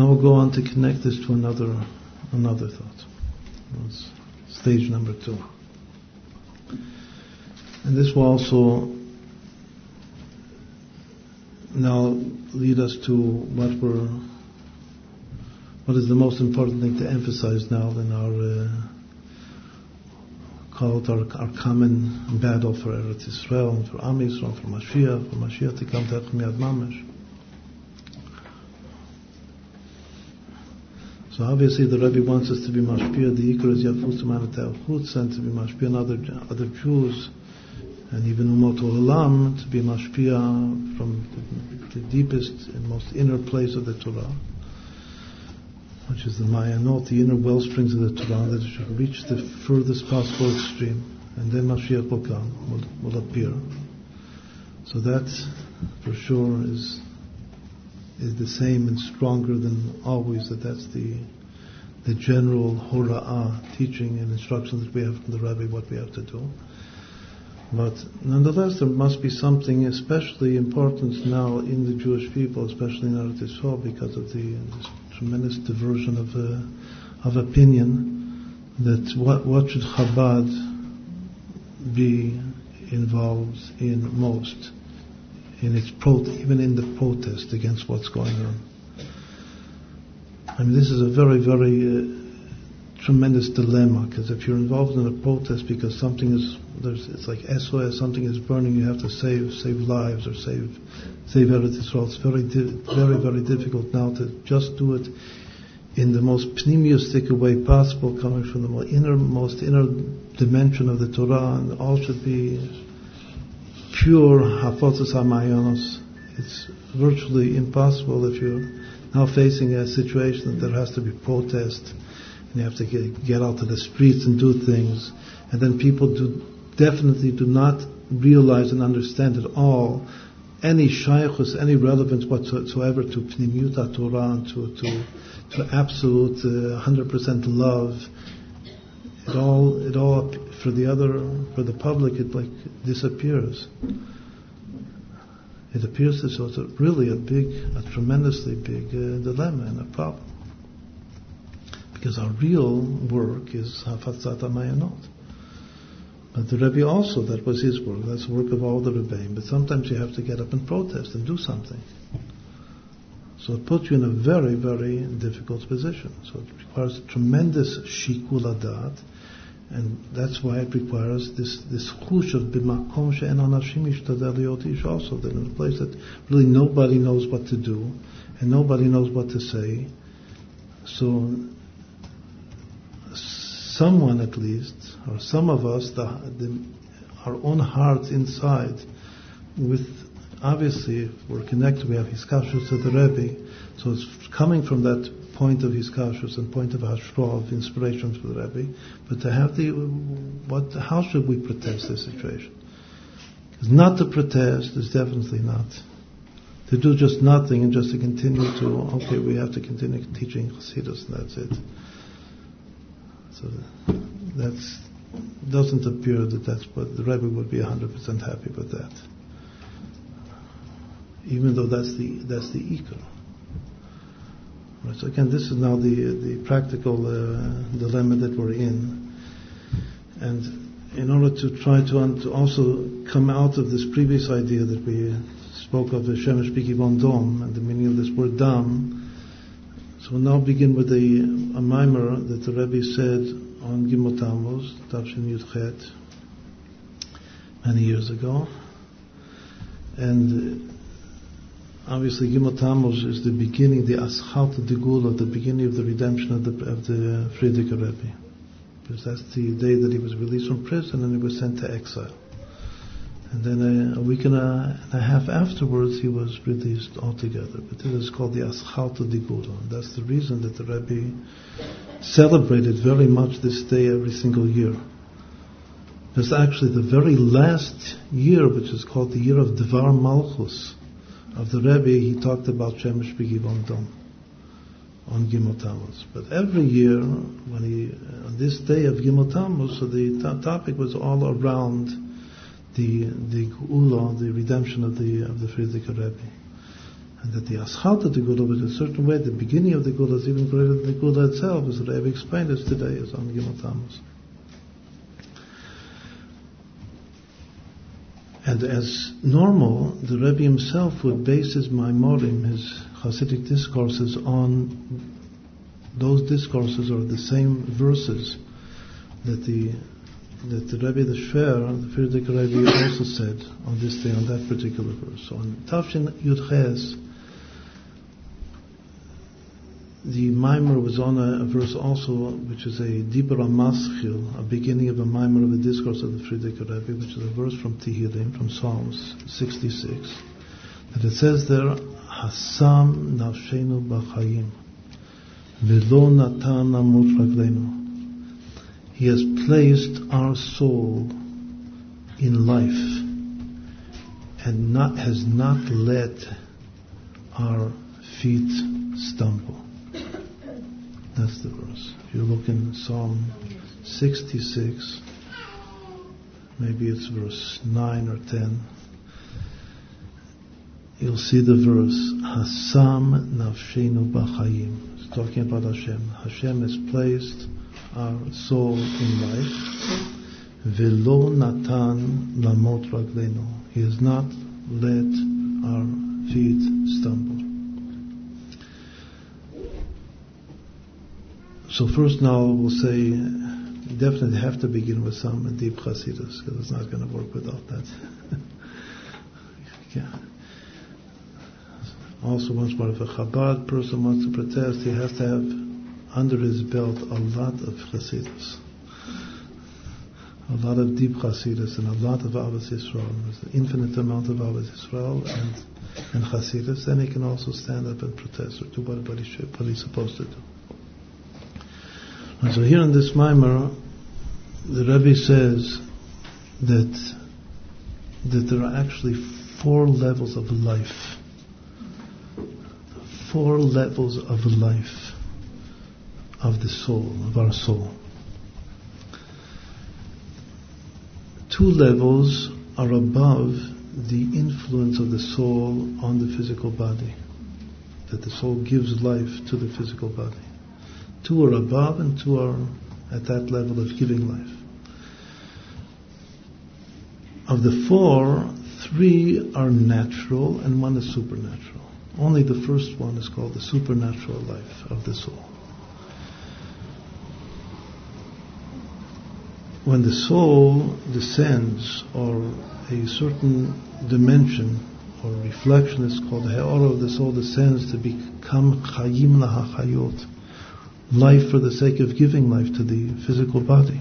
Now we'll go on to connect this to another another thought. That's stage number two. And this will also now lead us to what we're what is the most important thing to emphasize now in our uh, call it our, our common battle for Eretz Israel, for Am Yisrael, for Mashiach, for Mashiach to come to Miyad Mamash. So obviously the Rebbe wants us to be mashpia, the Ikar is Yafus Chutz, and to be mashpia other, other Jews, and even Umot Olam, to be mashpia from the, the, deepest and most inner place of the Torah, which is the Mayanot, the inner well springs of the Torah, that it should reach the furthest possible extreme, and then Mashiach will come, will, will appear. So that, for sure, is is the same and stronger than always, that that's the the general hora'ah teaching and instruction that we have from the Rabbi what we have to do. But nonetheless, there must be something especially important now in the Jewish people, especially in Eretz Yisrael, because of the tremendous diversion of uh, of opinion. That what what should Chabad be involved in most? In its pro- even in the protest against what's going on. I mean, this is a very, very uh, tremendous dilemma because if you're involved in a protest because something is it's like SOS, something is burning, you have to save save lives or save save Eretz Yisrael. It's very di- very very difficult now to just do it in the most pneumistic way possible, coming from the most innermost inner dimension of the Torah, and all should be pure hafotzas hamayonos, it's virtually impossible if you're now facing a situation that there has to be protest and you have to get, get out to the streets and do things, and then people do definitely do not realize and understand at all any shaykhus, any relevance whatsoever to pnimiut Torah, to, to, to absolute uh, 100% love. It all, it all for the other, for the public, it like disappears. It appears as though it's a really a big, a tremendously big uh, dilemma and a problem. Because our real work is Hafatzat Mayanot. But the Rebbe also, that was his work, that's the work of all the Rebbeim. But sometimes you have to get up and protest and do something. So it puts you in a very, very difficult position. So it requires tremendous shikul adat, and that's why it requires this this chush of b'makom she'en anashim ishtadel also that in a place that really nobody knows what to do and nobody knows what to say. So someone at least, or some of us, the, the, our own hearts inside, with obviously we're connected, we have hiskashus to the Rebbe, so it's coming from that point of his kashus and point of hashra of inspiration for the Rebbe, but to have the what how should we protest this situation? Because not to protest is definitely not. To do just nothing and just to continue to okay, we have to continue teaching Chassidus and that's it. So that doesn't appear that that's what the Rebbe would be 100% happy with that. Even though that's the that's the ikar. So again, this is now the the practical uh, dilemma that we're in, and in order to try to, un- to also come out of this previous idea that we spoke of the Shemesh Biki Dom and the meaning of this word Dam, so we'll now begin with a, a mimer that the Rebbe said on Gimel Tammuz, Tavshin Yudchet, many years ago, and obviously Gimel Tammuz is the beginning, the Aschat Geula, the beginning of the redemption of the, of the Frierdiker Rebbe. Because that's the day that he was released from prison and he was sent to exile. And then a, a week and a, and a, half afterwards, he was released altogether. But this is called the Aschalta Gula. And that's the reason that the Rebbe celebrated very much this day every single year. It's actually the very last year, which is called the year of Devar Malchus of the Rebbe, he talked about Shemesh B'Givon Dom on Gimel Tammuz. But every year, when he on this day of Gimel Tammuz, so the t- topic was all around the the Geula, the redemption of the of the Frierdiker Rebbe. And that the Aschat of the Geula was a certain way, the beginning of the Geula is even greater than the Gula itself, as the Rebbe explained us today, as on Gimel Tammuz. And as normal, the Rebbe himself would base his Maimorim, his Hasidic discourses, on those discourses or the same verses that the that the Rebbe the Shver, the Frierdiker Rebbe, also said on this day, on that particular verse. On Tafshin Yud Ches, the mimer was on a, a, verse also, which is a Dibra Maschil, a beginning of a mimer of a discourse of the Frierdiker Rebbe, which is a verse from Tehillim, from Psalms 66, that it says there, Hasam nafshenu b'chayim, v'lo natan raglenu. He has placed our soul in life and not, has not let our feet stumble. That's the verse. If you look in Psalm 66, maybe it's verse 9 or 10, you'll see the verse, Hasam nafshenu b'chayim. It's talking about Hashem. Hashem has placed our soul in life. Velo natan lamot raglenu. He has not let our feet stumble. So first now we'll say definitely have to begin with some deep chasidus because it's not going to work without that. yeah. Also, once more, if a Chabad person wants to protest, he has to have under his belt a lot of chasidus, a lot of deep chasidus, and a lot of Ahavas Yisrael. There's an infinite amount of Ahavas Yisrael and and chasidus. Then he can also stand up and protest or do what, what he's supposed to do. And so here in this mimer, the Rebbe says that that there are actually four levels of life. Four levels of life of the soul, of our soul. Two levels are above the influence of the soul on the physical body. That the soul gives life to the physical body. Two are above and two are at that level of giving life. Of the four, three are natural and one is supernatural. Only the first one is called the supernatural life of the soul. When the soul descends or a certain dimension or reflection is called the of the soul descends to become Chayim Lahachayot life for the sake of giving life to the physical body.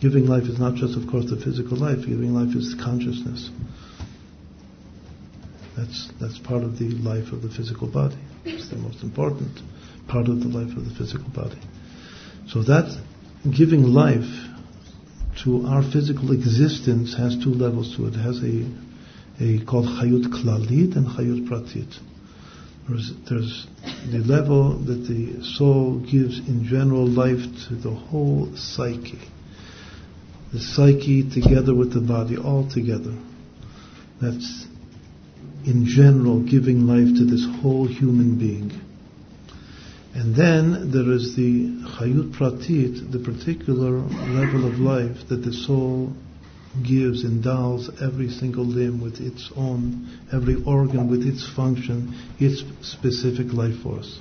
Giving life is not just, of course, the physical life. Giving life is consciousness. That's that's part of the life of the physical body. It's the most important part of the life of the physical body. So that giving life to our physical existence has two levels to it. It has a a called chayut klalit and chayut pratit. There's, the level that the soul gives in general life to the whole psyche. The psyche together with the body, all together. That's in general giving life to this whole human being. And then there is the chayut pratit, the particular level of life that the soul gives, endows every single limb with its own, every organ with its function, its specific life force,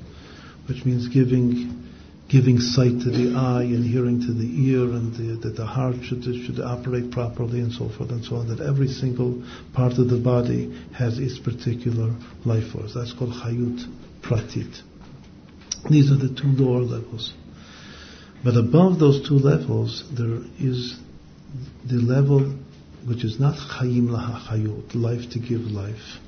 which means giving giving sight to the eye and hearing to the ear and the, that the heart should, should operate properly and so forth and so on, that every single part of the body has its particular life force. That's called chayut pratit. These are the two lower levels. But above those two levels, there is the level which is not chayim lahachayot, life to give life,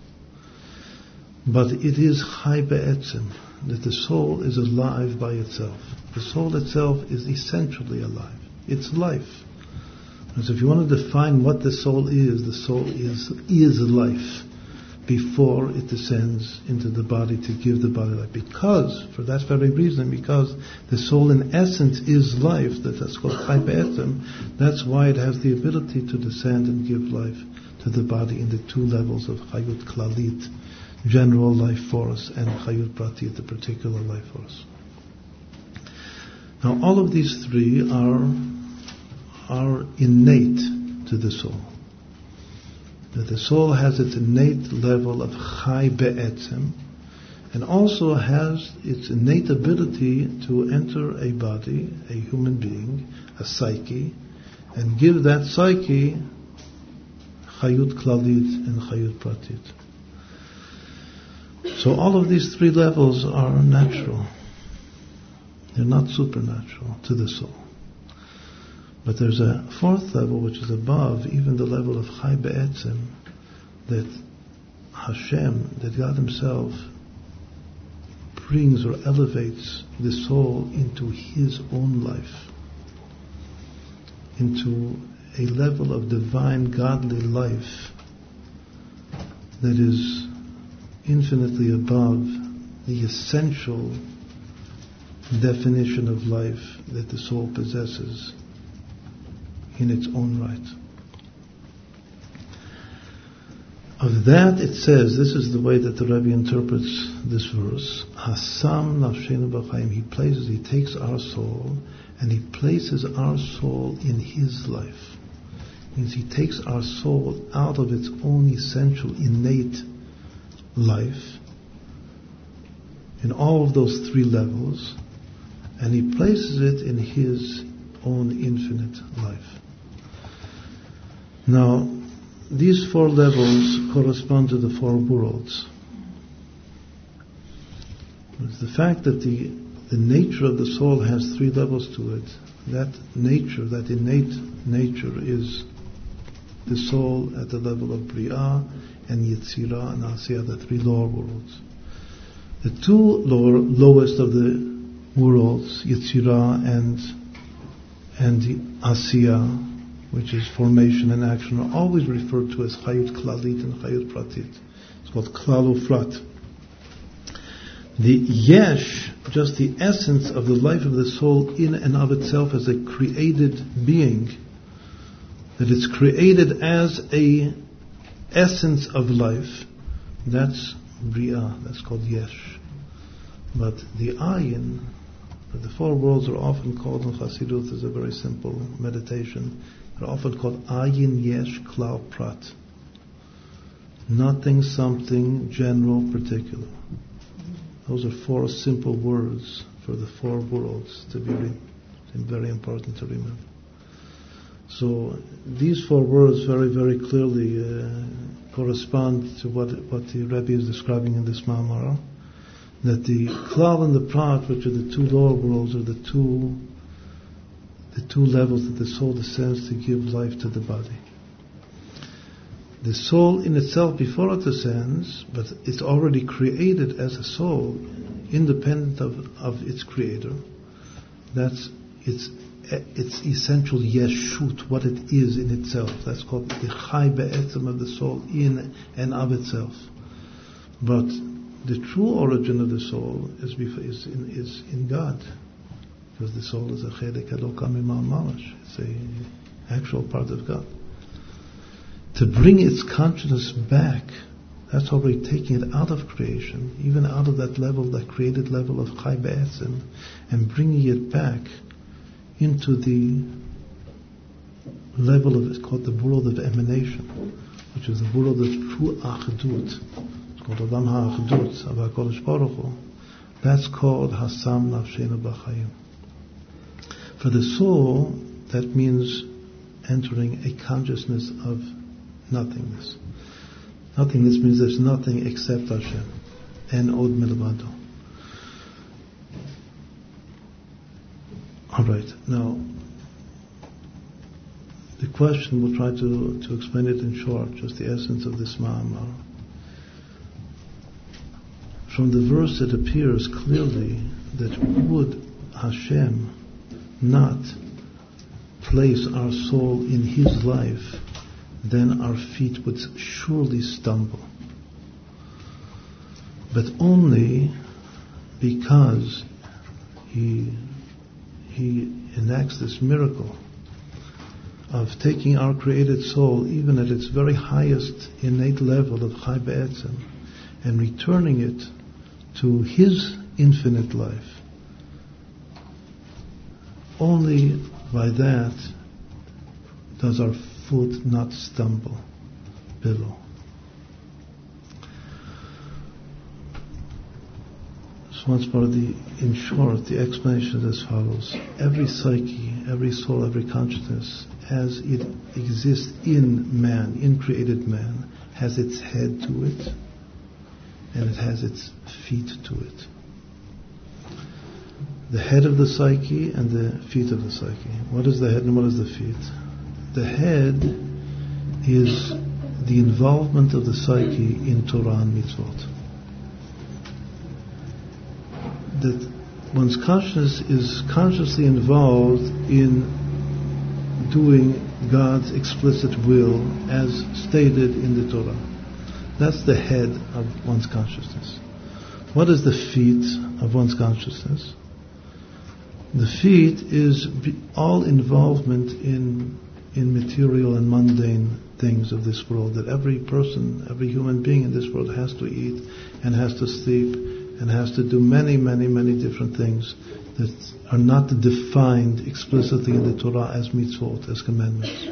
but it is chay be'etzim, that the soul is alive by itself. The soul itself is essentially alive. It's life. And so if you want to define what the soul is, the soul is, is life before it descends into the body to give the body life. Because, for that very reason, because the soul in essence is life, that, that's called Chai that's why it has the ability to descend and give life to the body in the two levels of Chayut Klalit, general life force, and Chayut Pratit, the particular life force. Now, all of these three are, are innate to the soul. That the soul has its innate level of Chai Be'etzem, and also has its innate ability to enter a body, a human being, a psyche, and give that psyche Chayut Klalit and Chayut Pratit. So all of these three levels are natural. They're not supernatural to the soul. But there's a fourth level which is above even the level of Chai Be'etzem that Hashem, that God Himself brings or elevates the soul into His own life, into a level of divine godly life that is infinitely above the essential definition of life that the soul possesses in its own right. Of that it says, this is the way that the Rebbe interprets this verse, Hasam nafshenu b'chaim, he places, he takes our soul and he places our soul in his life. Means he takes our soul out of its own essential innate life in all of those three levels and he places it in his own infinite life. Now, these four levels correspond to the four worlds. It's the fact that the, the nature of the soul has three levels to it. That nature, that innate nature is the soul at the level of Briah and Yetzirah and Asiyah, the three lower worlds. The two lower, lowest of the worlds, Yetzirah and and Asiyah, which is formation and action, are always referred to as Chayut Klalit and Chayut Pratit. It's called Klal Ufrat. The Yesh, just the essence of the life of the soul in and of itself as a created being, that it's created as a essence of life, that's Bria, that's called Yesh. But the Ayin, the four worlds are often called in Chassidut as a very simple meditation. They're often called Ayin Yesh Klal Prat. Nothing, something, general, particular. Those are four simple words for the four worlds to be re- very important to remember. So these four words very, very clearly uh, correspond to what, what the Rebbe is describing in this Ma'amara that the klal and the prat, which are the two lower worlds, are the two the two levels that the soul descends to give life to the body. The soul in itself, before it descends, but it's already created as a soul, independent of, of its creator. That's its its essential yeshut, what it is in itself. That's called the chai be'etzem of the soul in and of itself. But the true origin of the soul is, is, in, is in God. Because the soul is a chedek elokam mamash. It's a actual part of God. To bring its consciousness back, that's already taking it out of creation, even out of that level, that created level of chai be'etzim, and bringing it back into the level of, it's called the world of emanation, which is the world of true achdut, It's called Olam HaAchdut of HaKadosh Baruch Hu, that's called Hasam Nafshenu B'Chayim. For the soul, that means entering a consciousness of nothingness. Nothingness means there's nothing except Hashem and Od Milvado. All right, now the question, we'll try to, to explain it in short, just the essence of this Ma'amar. From the verse it appears clearly that would Hashem not place our soul in His life, then our feet would surely stumble. But only because He, he enacts this miracle of taking our created soul, even at its very highest innate level of Chai Be'etzim, and returning it to His infinite life. Only by that does our foot not stumble below. So once more, the, in short, the explanation is as follows. Every psyche, every soul, every consciousness, as it exists in man, in created man, has its head to it, and it has its feet to it. The head of the psyche and the feet of the psyche. What is the head and what is the feet? The head is the involvement of the psyche in Torah and mitzvot. That one's consciousness is consciously involved in doing God's explicit will as stated in the Torah. That's the head of one's consciousness. What is the feet of one's consciousness? The feet is all involvement in in material and mundane things of this world that every person, every human being in this world has to eat and has to sleep and has to do many, many, many different things that are not defined explicitly in the Torah as mitzvot, as commandments.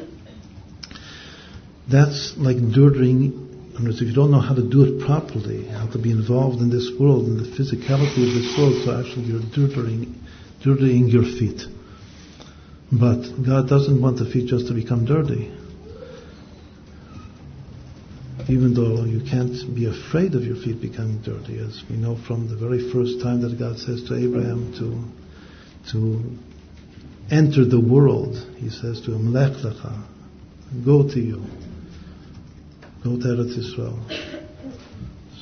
That's like dirtying if you don't know how to do it properly, how to be involved in this world, in the physicality of this world, so actually you're dirtying, dirtying your feet. But God doesn't want the feet just to become dirty. Even though you can't be afraid of your feet becoming dirty, as we know from the very first time that God says to Abraham to, to enter the world, He says to him, Lech lecha, go to you, go to Eretz Israel.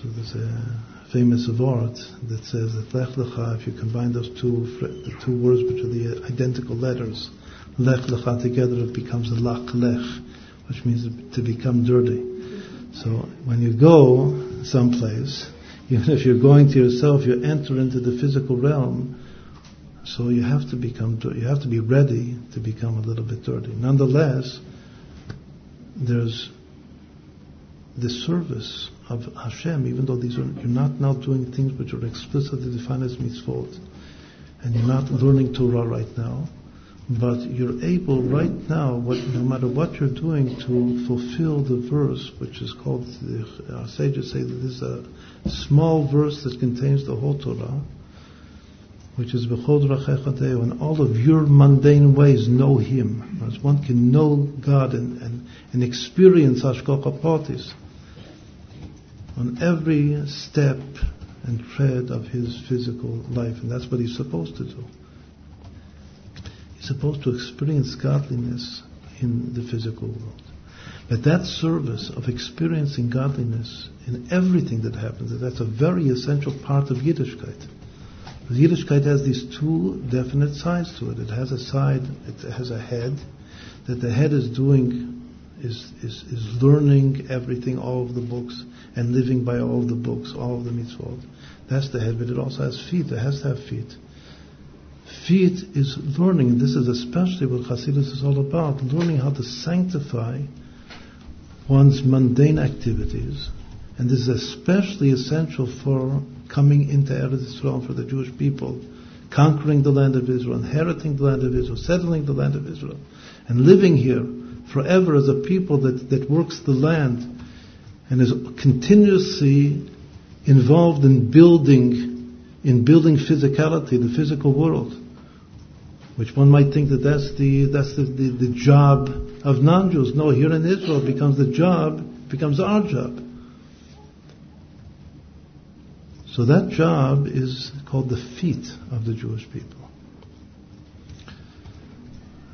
So there's a famous word that says that Lech Lecha, if you combine those two, the two words which are the identical letters, Lech Lecha together, it becomes a Lach Lech, which means to become dirty. So when you go someplace, even if you're going to yourself, you enter into the physical realm, so you have to become, you have to be ready to become a little bit dirty. Nonetheless, there's the service of Hashem, even though these are, you're not now doing things which are explicitly defined as mitzvot, and you're not learning Torah right now, but you're able right now, what, no matter what you're doing, to fulfill the verse, which is called, the, our sages say that this is a small verse that contains the whole Torah, which is B'chod Rachechateu, and all of your mundane ways know Him. As one can know God and, and, and experience Hashgacha Pratis on every step and tread of his physical life, and that's what he's supposed to do. He's supposed to experience godliness in the physical world. But that service of experiencing godliness in everything that happens, that's a very essential part of Yiddishkeit. Because Yiddishkeit has these two definite sides to it. It has a side, it has a head, that the head is doing is, is, is learning everything, all of the books, and living by all of the books, all of the mitzvot. That's the head, but it also has feet. It has to have feet. Feet is learning, this is especially what Hasidus is all about, learning how to sanctify one's mundane activities. And this is especially essential for coming into Eretz Israel for the Jewish people, conquering the land of Israel, inheriting the land of Israel, settling the land of Israel, and living here forever as a people that, that works the land and is continuously involved in building in building physicality, the physical world. Which one might think that that's the that's the, the, the job of non-Jews. No, here in Israel becomes the job, becomes our job. So that job is called the feet of the Jewish people.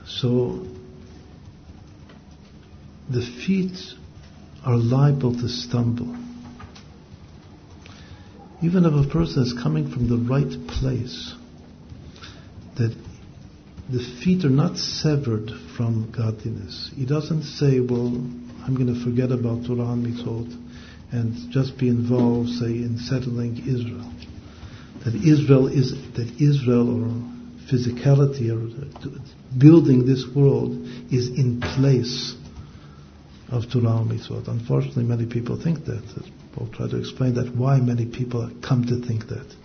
So the feet are liable to stumble. Even if a person is coming from the right place, that the feet are not severed from godliness. He doesn't say, well, I'm going to forget about Torah and Mitzvot and just be involved, say, in settling Israel. That Israel is, that Israel or physicality or building this world is in place of Torah Mitzvot. Unfortunately, many people think that. We'll try to explain that why many people come to think that.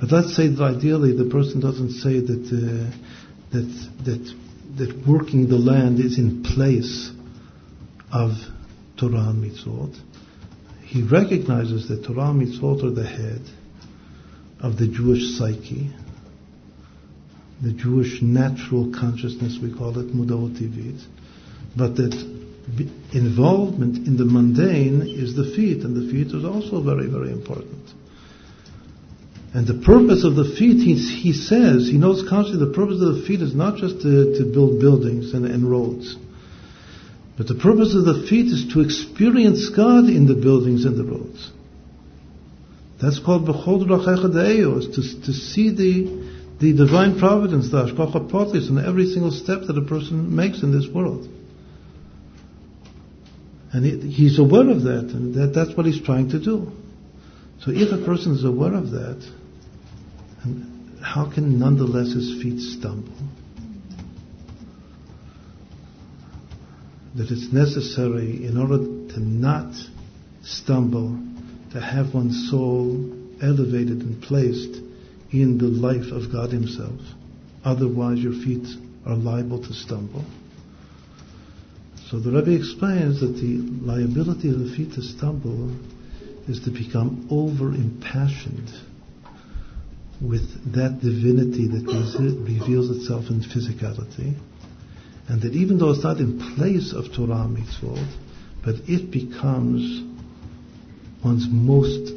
But let's say that ideally the person doesn't say that uh, that that that working the land is in place of Torah and Mitzvot. He recognizes that Torah and Mitzvot are the head of the Jewish psyche, the Jewish natural consciousness, we call it Tivit, but that involvement in the mundane is the feet, and the feet is also very, very important. And the purpose of the feet, he, he says, he knows constantly the purpose of the feet is not just to, to build buildings and, and roads. But the purpose of the feet is to experience God in the buildings and the roads. That's called Bechol is to, to see the, the divine providence, the Ashkocha Protis, in every single step that a person makes in this world. And he, he's aware of that, and that, that's what he's trying to do. So if a person is aware of that, how can nonetheless his feet stumble? That it's necessary in order to not stumble, to have one's soul elevated and placed in the life of God Himself. Otherwise, your feet are liable to stumble. So the Rebbe explains that the liability of the feet to stumble is to become over impassioned with that divinity that reveals itself in physicality, and that even though it's not in place of Torah mitzvot, but it becomes one's most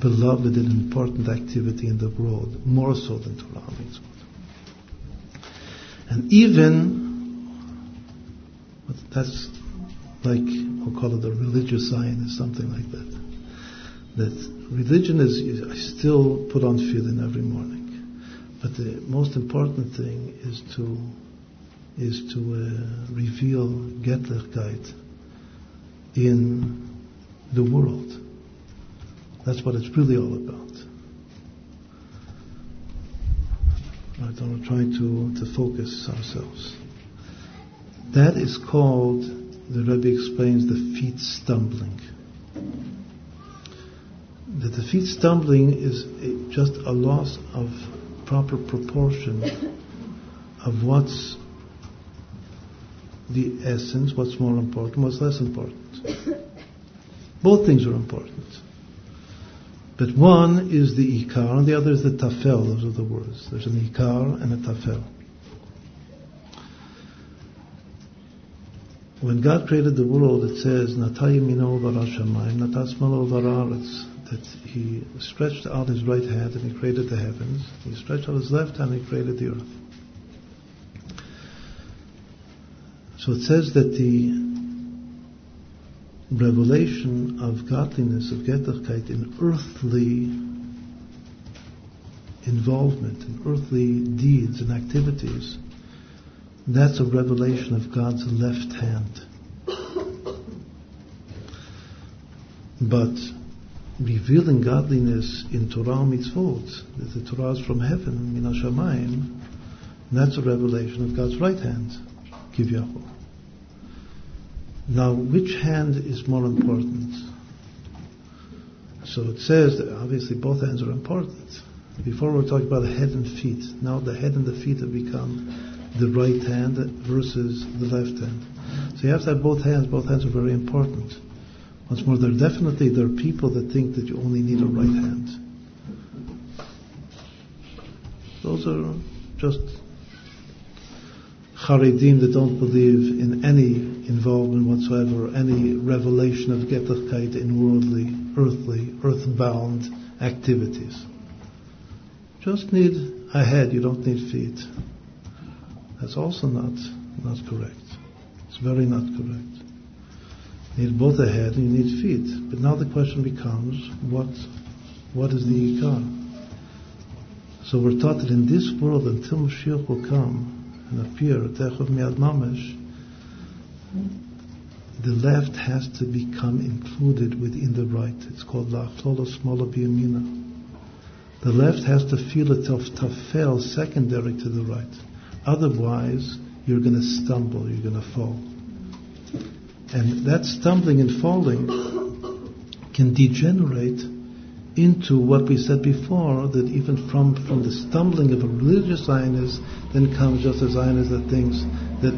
beloved and important activity in the world, more so than Torah mitzvot. And even that's like we'll call it a religious sign or something like that. That religion is I still put on tefillin every morning, but the most important thing is to is to uh, reveal Göttlichkeit in the world. That's what it's really all about. Right, I'm trying to, to focus ourselves. That is called, the Rebbe explains, the feet stumbling that the feet stumbling is just a loss of proper proportion of what's the essence, what's more important, what's less important. Both things are important. But one is the ikar and the other is the tafel. Those are the words. There's an ikar and a tafel. When God created the world, it says, that he stretched out his right hand and he created the heavens. He stretched out his left hand and he created the earth. So it says that the revelation of godliness, of Göttlichkeit in earthly involvement, in earthly deeds and activities, that's a revelation of God's left hand. But revealing godliness in Torah mitzvot, the Torah is from heaven, min hashamayim, that's a revelation of God's right hand, kivyachol. Now, which hand is more important? So it says that obviously both hands are important. Before we were talking about the head and feet. Now the head and the feet have become the right hand versus the left hand. So you have to have both hands. Both hands are very important. Once more, there definitely there are people that think that you only need a right hand. Those are just Haredim that don't believe in any involvement whatsoever, any revelation of Göttlichkeit in worldly, earthly, earthbound activities. Just need a head, you don't need feet. That's also not, not correct. It's very not correct. You need both a head and you need feet. But now the question becomes, what, what is the Ikar? So we're taught that in this world, until Mashiach will come and appear, Techov Miad Mamash, the left has to become included within the right. It's called La'achlola Smola Biyamina. The left has to feel itself tafel, secondary to the right. Otherwise, you're going to stumble, you're going to fall. And that stumbling and falling can degenerate into what we said before, that even from, from the stumbling of a religious Zionist, then comes just a Zionist that thinks that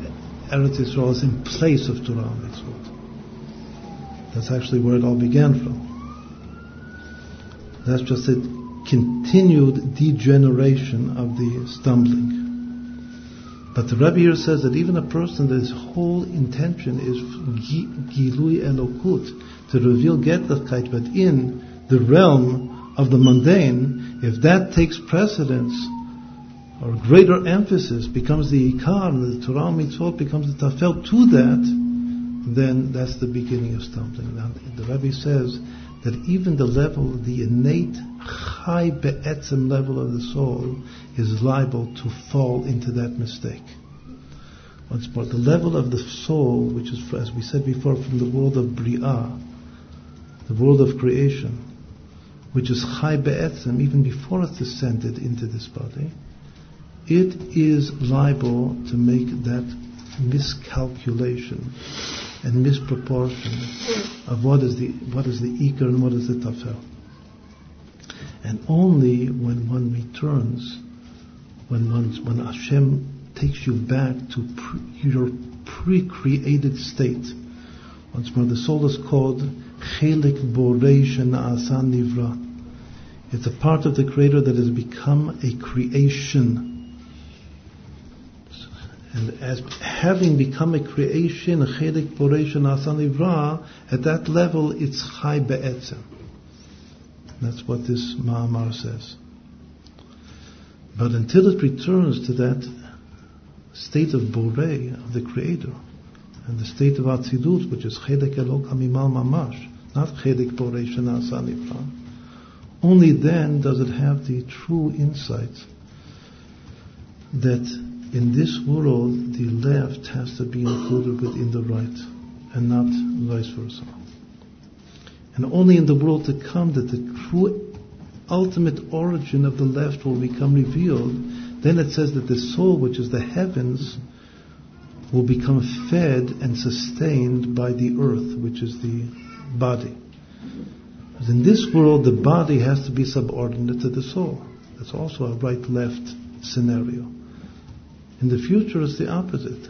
Eretz Yisrael is in place of Torah and Mitzvot. That's actually where it all began from. That's just a continued degeneration of the stumbling. But the Rebbe here says that even a person that his whole intention is Gilui Elokut, to reveal Göttlichkeit, but in the realm of the mundane, if that takes precedence or greater emphasis becomes the Ikar, and the Torah Mitzvot becomes the Tafel to that, then that's the beginning of stumbling. Now, the Rebbe says that even the level, the innate high be'etzem level of the soul is liable to fall into that mistake. Once more, the level of the soul, which is, as we said before, from the world of Bri'ah, the world of creation, which is high Be'etzem, even before it's descended into this body, it is liable to make that miscalculation and misproportion of what is the what is the ikar and what is the tafel. And only when one returns, when one, when Hashem takes you back to pre, your pre-created state, once more the soul is called Chelik Borei Na'asan Nivra. It's a part of the Creator that has become a creation. And as having become a creation, Chelik Borei Na'asan Nivra, at that level it's Chai Be'etzem. That's what this Ma'amar says. But until it returns to that state of Borei, of the Creator, and the state of Atzilut, which is Chedek Elok Hamimal Mamash, not Chedek Borei Shanasa Nifra. Only then does it have the true insight that in this world the left has to be included within the right and not vice versa. And only in the world to come that the true ultimate origin of the left will become revealed. Then it says that the soul, which is the heavens, will become fed and sustained by the earth, which is the body. Because in this world, the body has to be subordinate to the soul. That's also a right-left scenario. In the future, it's the opposite.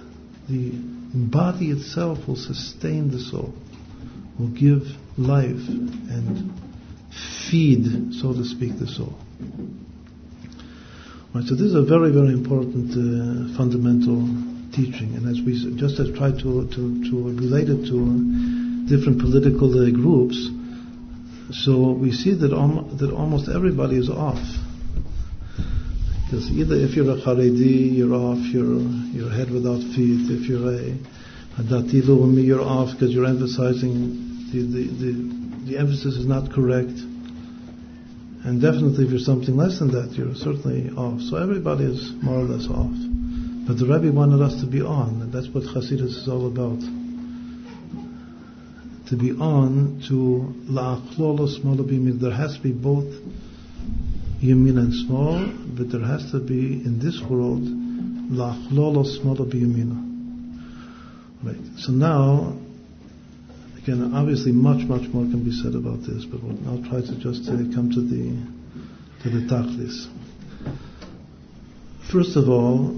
The body itself will sustain the soul, will give life and feed, so to speak, the soul. So this is a very, very important uh, fundamental teaching, and as we just as try to, to, to relate it to different political uh, groups, so we see that, om- that almost everybody is off. Because either if you're a Haredi, you're off, you're, you're head without feet. If you're a, a Dati Leumi, you're off because you're emphasizing the, the, the, the emphasis is not correct. And definitely if you're something less than that, you're certainly off. So everybody is more or less off. But the Rebbe wanted us to be on, and that's what Hasidus is all about. To be on to la'achlolos molabimid. There has to be both yamin and small, but there has to be in this world la'achlolos molabimina. Right. So now, again, obviously much, much more can be said about this, but now try to just uh, come to the to the tachlis. First of all,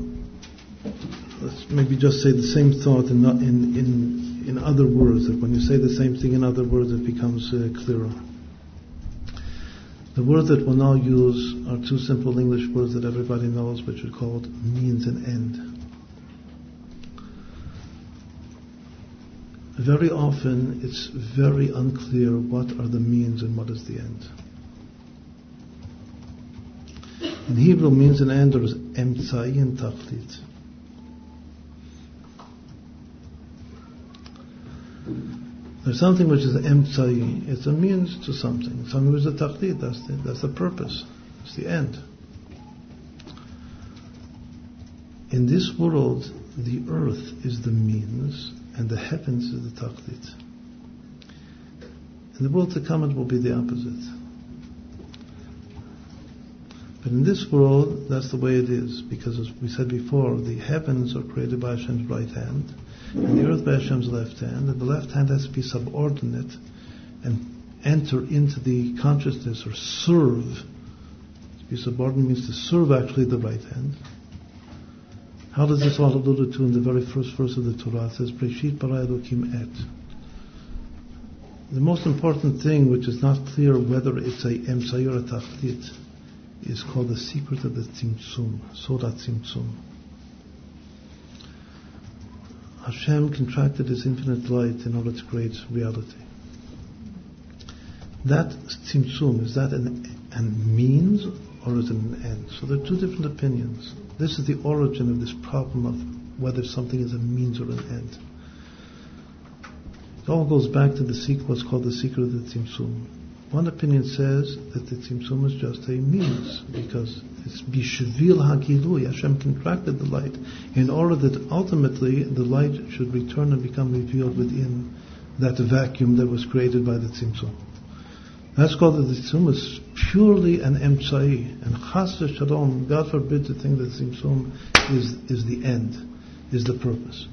let's maybe just say the same thought in, in, in, in other words, that when you say the same thing in other words, it becomes uh, clearer. The words that we'll now use are two simple English words that everybody knows, which are called means and end. Very often it's very unclear what are the means and what is the end. In Hebrew, means and end are emtzai and tachlit. There's something which is emtzai. It's a means to something. Something which is a tachlit. That's the, that's the purpose. It's the end. In this world, the earth is the means and the heavens is the tachlit. In the world to come, it will be the opposite. But in this world, that's the way it is, because as we said before, the heavens are created by Hashem's right hand, and the earth by Hashem's left hand, and the left hand has to be subordinate and enter into the consciousness or serve. To be subordinate means to serve actually the right hand. How does this all alluded to in the very first verse of the Torah? It says, et. The most important thing, which is not clear whether it's a emsay or a tachlit, is called the secret of the tzimtzum, sodat tzimtzum. Hashem contracted His infinite light in order to create reality. That tzimtzum, is that an, an means or is it an end? So there are two different opinions. This is the origin of this problem of whether something is a means or an end. It all goes back to the what's called the secret of the tzimtzum. One opinion says that the tzimtzum is just a means because it's bishvil hagilui. Hashem contracted the light in order that ultimately the light should return and become revealed within that vacuum that was created by the tzimtzum. That's called the tzimtzum is purely an emtsai. And chas shalom, God forbid to think that tzimtzum is, is the end, is the purpose.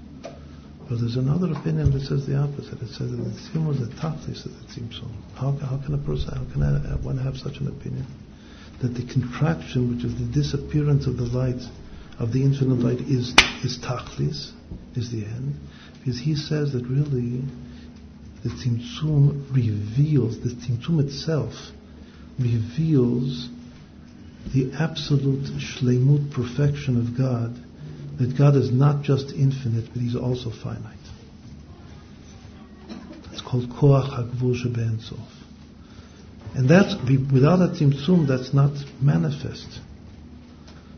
But there's another opinion that says the opposite. It says that the tzimtzum is the tachlis of the tzimtzum. How, how can a person, how can I, one have such an opinion? That the contraction, which is the disappearance of the light, of the infinite light, is, is tachlis, is the end. Because he says that really the Tzimtzum reveals, the Tzimtzum itself reveals the absolute shlemut perfection of God, that God is not just infinite, but He's also finite. It's called Koach HaGvul Sof. And that's, without a Tzimtzum, that's not manifest.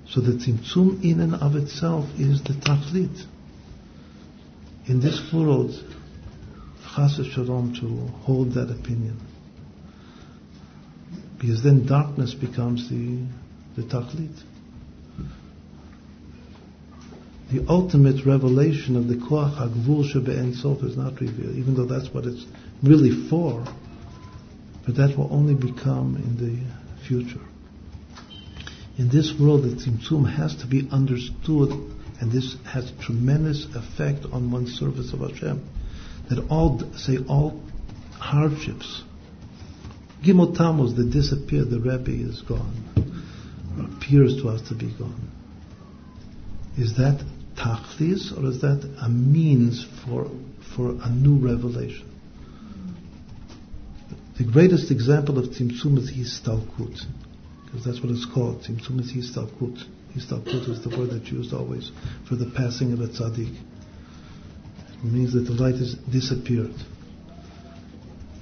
So the Tzimtzum in and of itself is the Tachlit. In this world, chas shalom to hold that opinion. Because then darkness becomes the, the tachlit. The ultimate revelation of the koach hagvul shebe'en sof is not revealed, even though that's what it's really for. But that will only become in the future. In this world, the tzimtzum has to be understood, and this has tremendous effect on one's service of Hashem that all, say, all hardships, Gimel Tammuz, that disappear, the Rebbe is gone, appears to us to be gone. Is that tachlis, or is that a means for, for a new revelation? The greatest example of Tzimtzum is Histalkut, because that's what it's called. Tzimtzum is Histalkut. Histalkut is the word that's used always for the passing of a tzaddik. It means that the light has disappeared.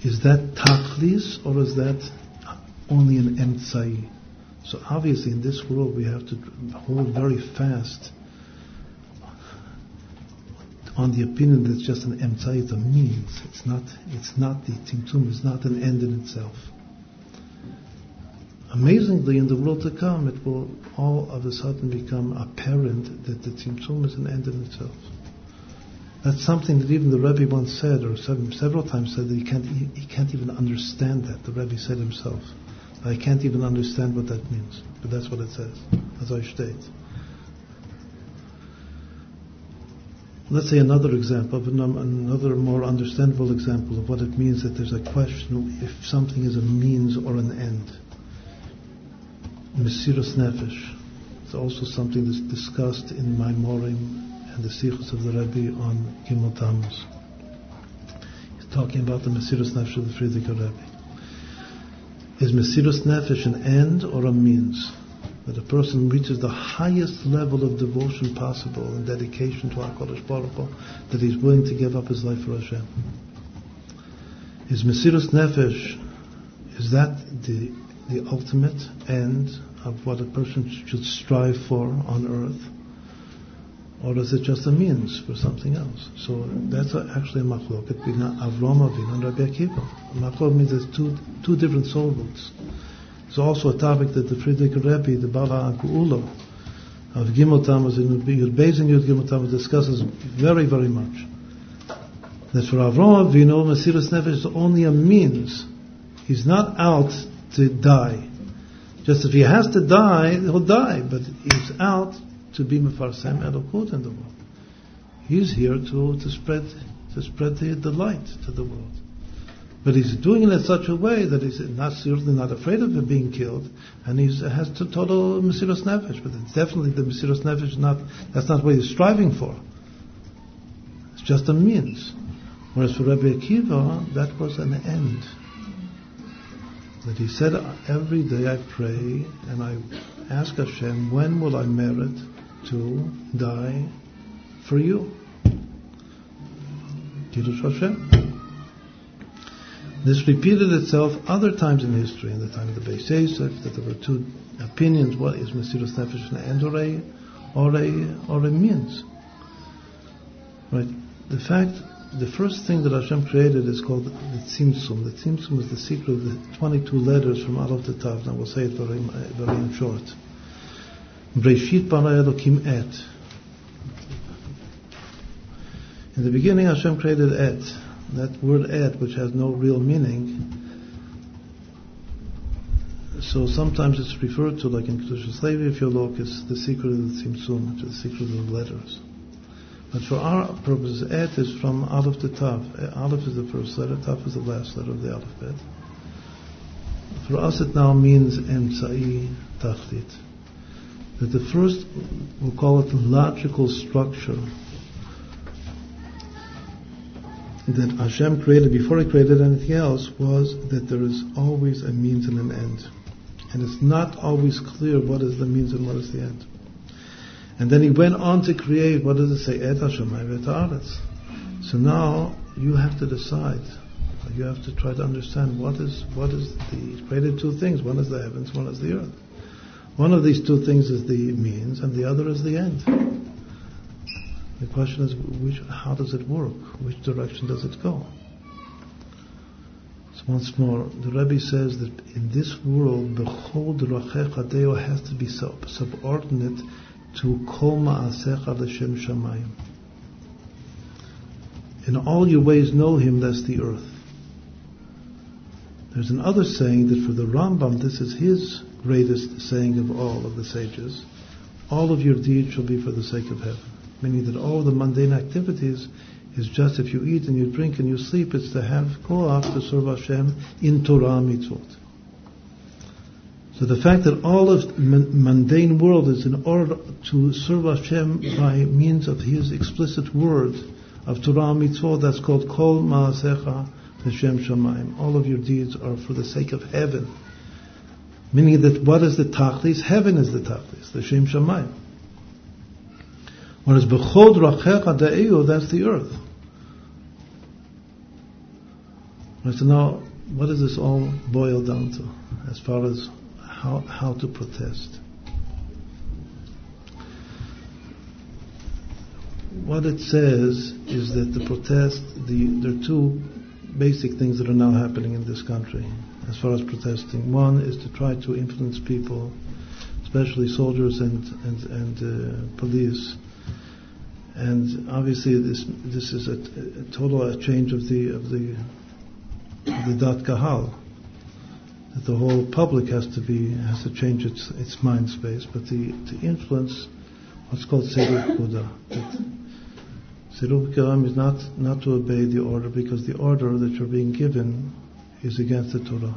Is that tachlis or is that only an emtsai? So obviously in this world we have to hold very fast on the opinion that it's just an emtsai, it's a means. It's not, it's not the tzimtzum, it's not an end in itself. Amazingly, in the world to come, it will all of a sudden become apparent that the tzimtzum is an end in itself. That's something that even the Rebbe once said, or several times said, that he can't, he, he can't even understand that. The Rebbe said himself. I can't even understand what that means. But that's what it says, as I state. Let's say another example, another more understandable example of what it means that there's a question if something is a means or an end. Mesiras Nefesh. It's also something that's discussed in Maamarim and the Sichos of the Rabbi on Gimel Tammuz. He's talking about the Mesiras Nefesh of the Frierdiker Rebbe. Is Mesiras Nefesh an end or a means? That a person reaches the highest level of devotion possible and dedication to HaKadosh Baruch Hu, that he's willing to give up his life for Hashem. Is Mesiras Nefesh, is that the, the ultimate end of what a person should strive for on earth? or is it just a means for something else? So that's actually a machloket between Avram Avinu and Rabbi Akiva. Means there's two two different soul roots. It's also a topic that the Frierdiker Rebbe, the Baal HaGeulah of Gimel Tammuz in Yud Beis and Yud Gimel Tammuz discusses very very much. That for Avram Avinu, Mesiras Nefesh is only a means. He's not out to die. Just if he has to die, he'll die, but he's out to be Mefarsem Elokut in the world. He's here to, to spread to spread the, the light to the world. But he's doing it in such a way that he's not certainly not afraid of being killed, and he has to total mesiras nefesh. But it's definitely the mesiras nefesh. Not that's not what he's striving for. It's just a means. Whereas for Rabbi Akiva, that was an end. That he said, every day I pray and I ask Hashem, when will I merit to die for you? Kiddush Hashem. This repeated itself other times in history, in the time of the Beis Yosef, that there were two opinions, what is Mesiras Nefesh and or a, or a, or a means. Right? The fact, the first thing that Hashem created is called the Tzimtzum. The Tzimtzum is the secret of the 22 letters from Aleph to Tav, and we'll say it very, very in short. Breshit bara Elokim et. In the beginning Hashem created et that word et, which has no real meaning, so sometimes it's referred to, like in Kedushas Levi, if you look, it's the secret of the Tzimtzum, which is the secret of the letters. But for our purposes, et is from Aleph to Tav. Aleph is the first letter, Tav is the last letter of the alphabet. For us it now means Emtsai Tachlit. That the first, we'll call it the logical structure that Hashem created before He created anything else was that there is always a means and an end. And it's not always clear what is the means and what is the end. And then He went on to create, what does it say? Et Hashem So now you have to decide. You have to try to understand what is what is the He created two things. One is the heavens, one is the earth. One of these two things is the means, and the other is the end. The question is, which, how does it work? Which direction does it go? So once more, the Rebbe says that in this world, the whole Deo has to be sub- subordinate to Kol Ma'asecha L'Shem Shamayim. In all your ways know Him, that's the earth. There's another saying that for the Rambam, this is his greatest saying of all of the sages. All of your deeds shall be for the sake of heaven meaning that all the mundane activities is just if you eat and you drink and you sleep, it's to have koach to serve Hashem in Torah mitzvot. So the fact that all of mundane world is in order to serve Hashem by means of His explicit word of Torah mitzvot, that's called Kol Maasecha Hashem Shemaim. All of your deeds are for the sake of heaven. Meaning that what is the tachlis? Heaven is the tachlis, the Shem Shemaim. it's bechol derachecha da'eu, that's the earth. Right, so now, what does this all boil down to, as far as how, how to protest? What it says is that the protest, the, there are two basic things that are now happening in this country as far as protesting. One is to try to influence people, especially soldiers and, and, and uh, police, and obviously this this is a, a total change of the of the of the dat kahal. That the whole public has to be has to change its its mind space but the to influence what's called Serup Buddha Serup Karam is not not to obey the order because the order that you're being given is against the Torah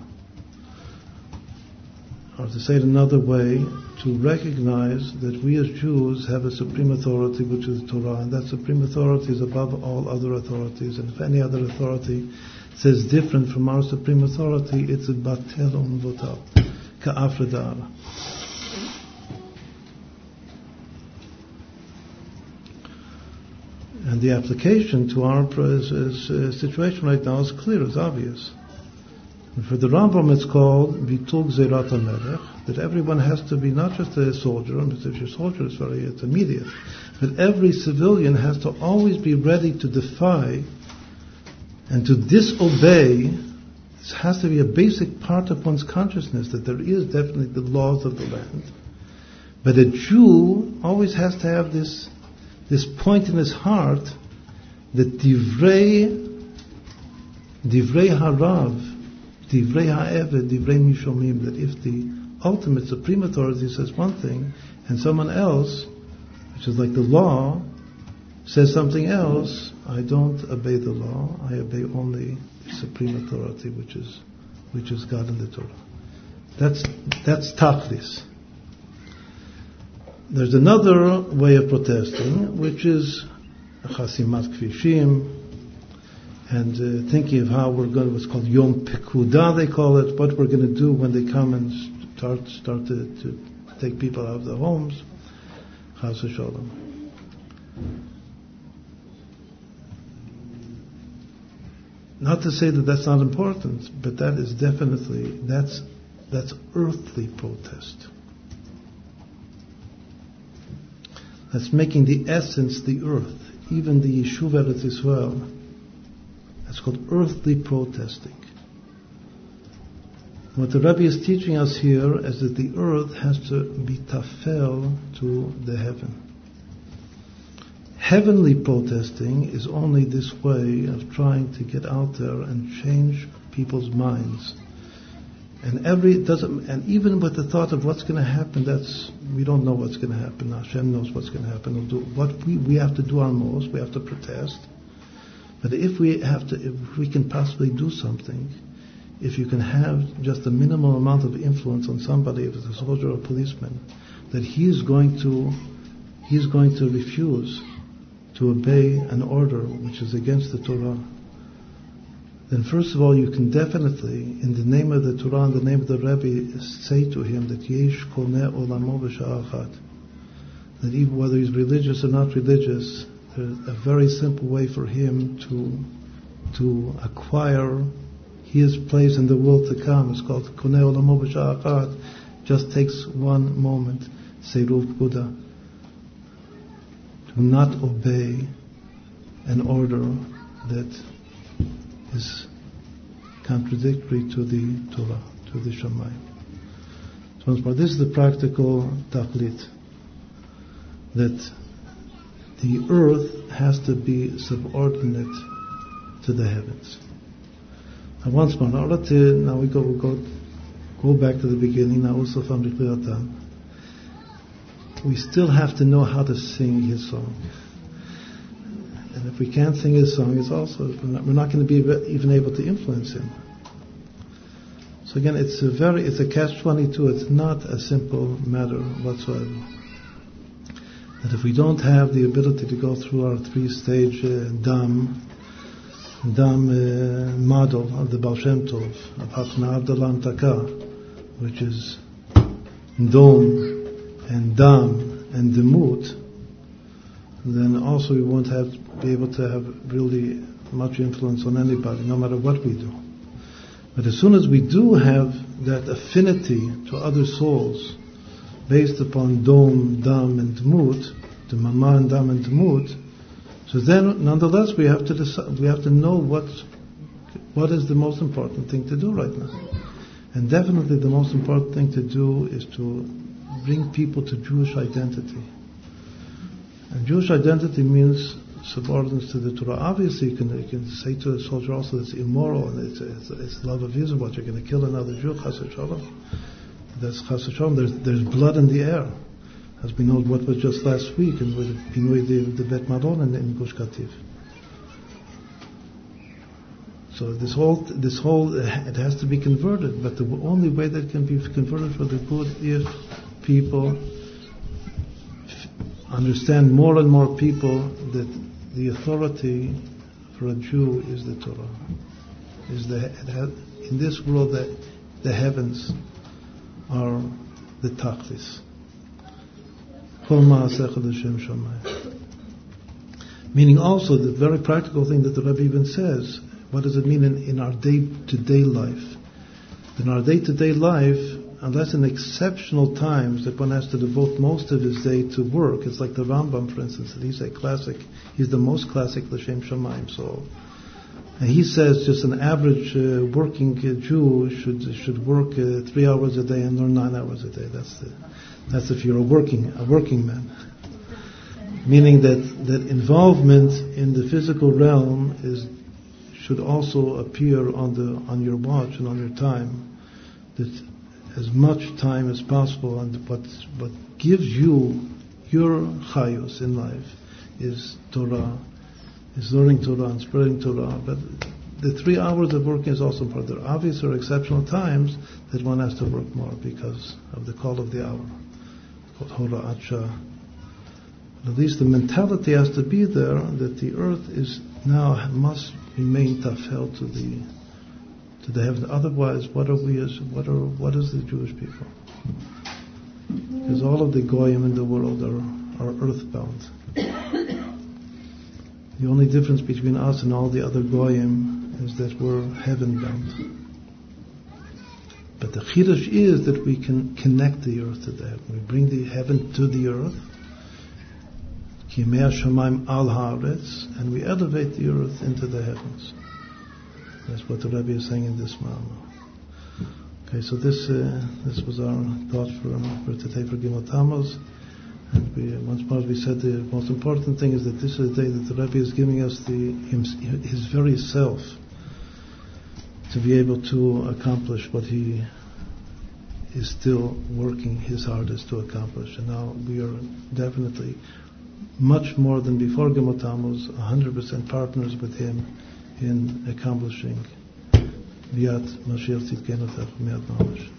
or to say it another way, to recognize that we as Jews have a supreme authority, which is the Torah, and that supreme authority is above all other authorities. And if any other authority says different from our supreme authority, it's a batel on votal, ka'afredar. And the application to our situation right now is clear, is obvious. And for the Rambam, it's called Bitul Zerat HaMelech, that everyone has to be not just a soldier, because if you're a soldier, it's very, it's immediate, but every civilian has to always be ready to defy and to disobey. This has to be a basic part of one's consciousness, that there is definitely the laws of the land. But a Jew always has to have this, this point in his heart that divrei, divrei harav, that if the ultimate supreme authority says one thing, and someone else, which is like the law, says something else, I don't obey the law. I obey only the supreme authority, which is which is God and the Torah. That's that's tachlis. There's another way of protesting, which is chasimat kfishim, and uh, thinking of how we're going, to, what's called Yom Pekuda, they call it, what we're going to do when they come and start start to, to take people out of their homes. Chas Shalom. Not to say that that's not important, but that is definitely that's that's earthly protest. That's making the essence the earth, even the Yeshuv Eretz Israel. That's called earthly protesting. What the Rebbe is teaching us here is that the earth has to be tafel to the heaven. Heavenly protesting is only this way of trying to get out there and change people's minds. And every doesn't, and even with the thought of what's going to happen, that's we don't know what's going to happen. Hashem knows what's going to happen. We'll do, what we we have to do our most. We have to protest. But if we have to, if we can possibly do something, if you can have just a minimal amount of influence on somebody, if it's a soldier or a policeman, that he is going to, he's going to refuse to obey an order which is against the Torah, then first of all you can definitely, in the name of the Torah, in the name of the Rebbe, say to him that Yesh koneh olamo b'sha'achat. That even whether he's religious or not religious, a very simple way for him to to acquire his place in the world to come. It's called koneh olamo b'sha'achat. Just takes one moment. Seirut Buddha to not obey an order that is contradictory to the Torah, to the Shammai. So this is the practical tachlit, that the earth has to be subordinate to the heavens. And once more, now, now we go, we go, go back to the beginning, now also from the we still have to know how to sing his song. And if we can't sing his song, it's also we're not, we're not going to be even able to influence him. So again, it's a very it's a catch twenty two. It's not a simple matter whatsoever. That if we don't have the ability to go through our three stage uh, dam dam uh, model of the Baal Shem Tov of Hachna'ah Havdalah Hamtakah, which is dom and dam and demut, then also we won't have be able to have really much influence on anybody, no matter what we do. But as soon as we do have that affinity to other souls, based upon dom, dam, and demut, the mama and dam and demut, so then nonetheless we have to decide, we have to know what what is the most important thing to do right now. And definitely the most important thing to do is to bring people to Jewish identity. And Jewish identity means subordinates to the Torah. Obviously, you can, you can say to a soldier also it's immoral and it's, it's, it's love of Israel but You're going to kill another Jew, chas shalom. That's chas. There's, there's blood in the air. As we know what was just last week and with Pinui the, the Bet Maron in, in Gush Katif. So this whole, this whole, uh, it has to be converted, but the only way that can be converted for the good is people understand more and more people that the authority for a Jew is the Torah. Is the in this world that the heavens are the tachlis. Meaning also the very practical thing that the Rebbe even says. What does it mean in, in our day-to-day life? In our day-to-day life, unless in exceptional times that one has to devote most of his day to work. It's like the Rambam, for instance, that he's a classic, he's the most classic L'Shem Shamayim soul. He says just an average uh, working Jew should should work uh, three hours a day and learn nine hours a day. That's the, that's if you're a working a working man. Meaning that that involvement in the physical realm is should also appear on the on your watch and on your time. That as much time as possible and what, what gives you your chayos in life, is Torah, is learning Torah and spreading Torah. But the three hours of working is also part. There are obvious or exceptional times that one has to work more because of the call of the hour. Called Hora Acha. At least the mentality has to be there that the earth is now must remain tafel to the to the heaven. Otherwise, what are we as what are what is the Jewish people? Because all of the goyim in the world are are earthbound. The only difference between us and all the other goyim is that we're heaven bound. But the chiddush is that we can connect the earth to the heaven. We bring the heaven to the earth. Shamaim al and we elevate the earth into the heavens. That's what the Rebbe is saying in this Maamar. Okay, so this uh, this was our thought for, for today for Gimel Tammuz. We, uh, once more we said the most important thing is that this is the day that the Rebbe is giving us the his, his very self to be able to accomplish what he is still working his hardest to accomplish. And now we are definitely much more than before Tammuz, 100% partners with him in accomplishing Biat Mashiach Tzidkenu Mamash.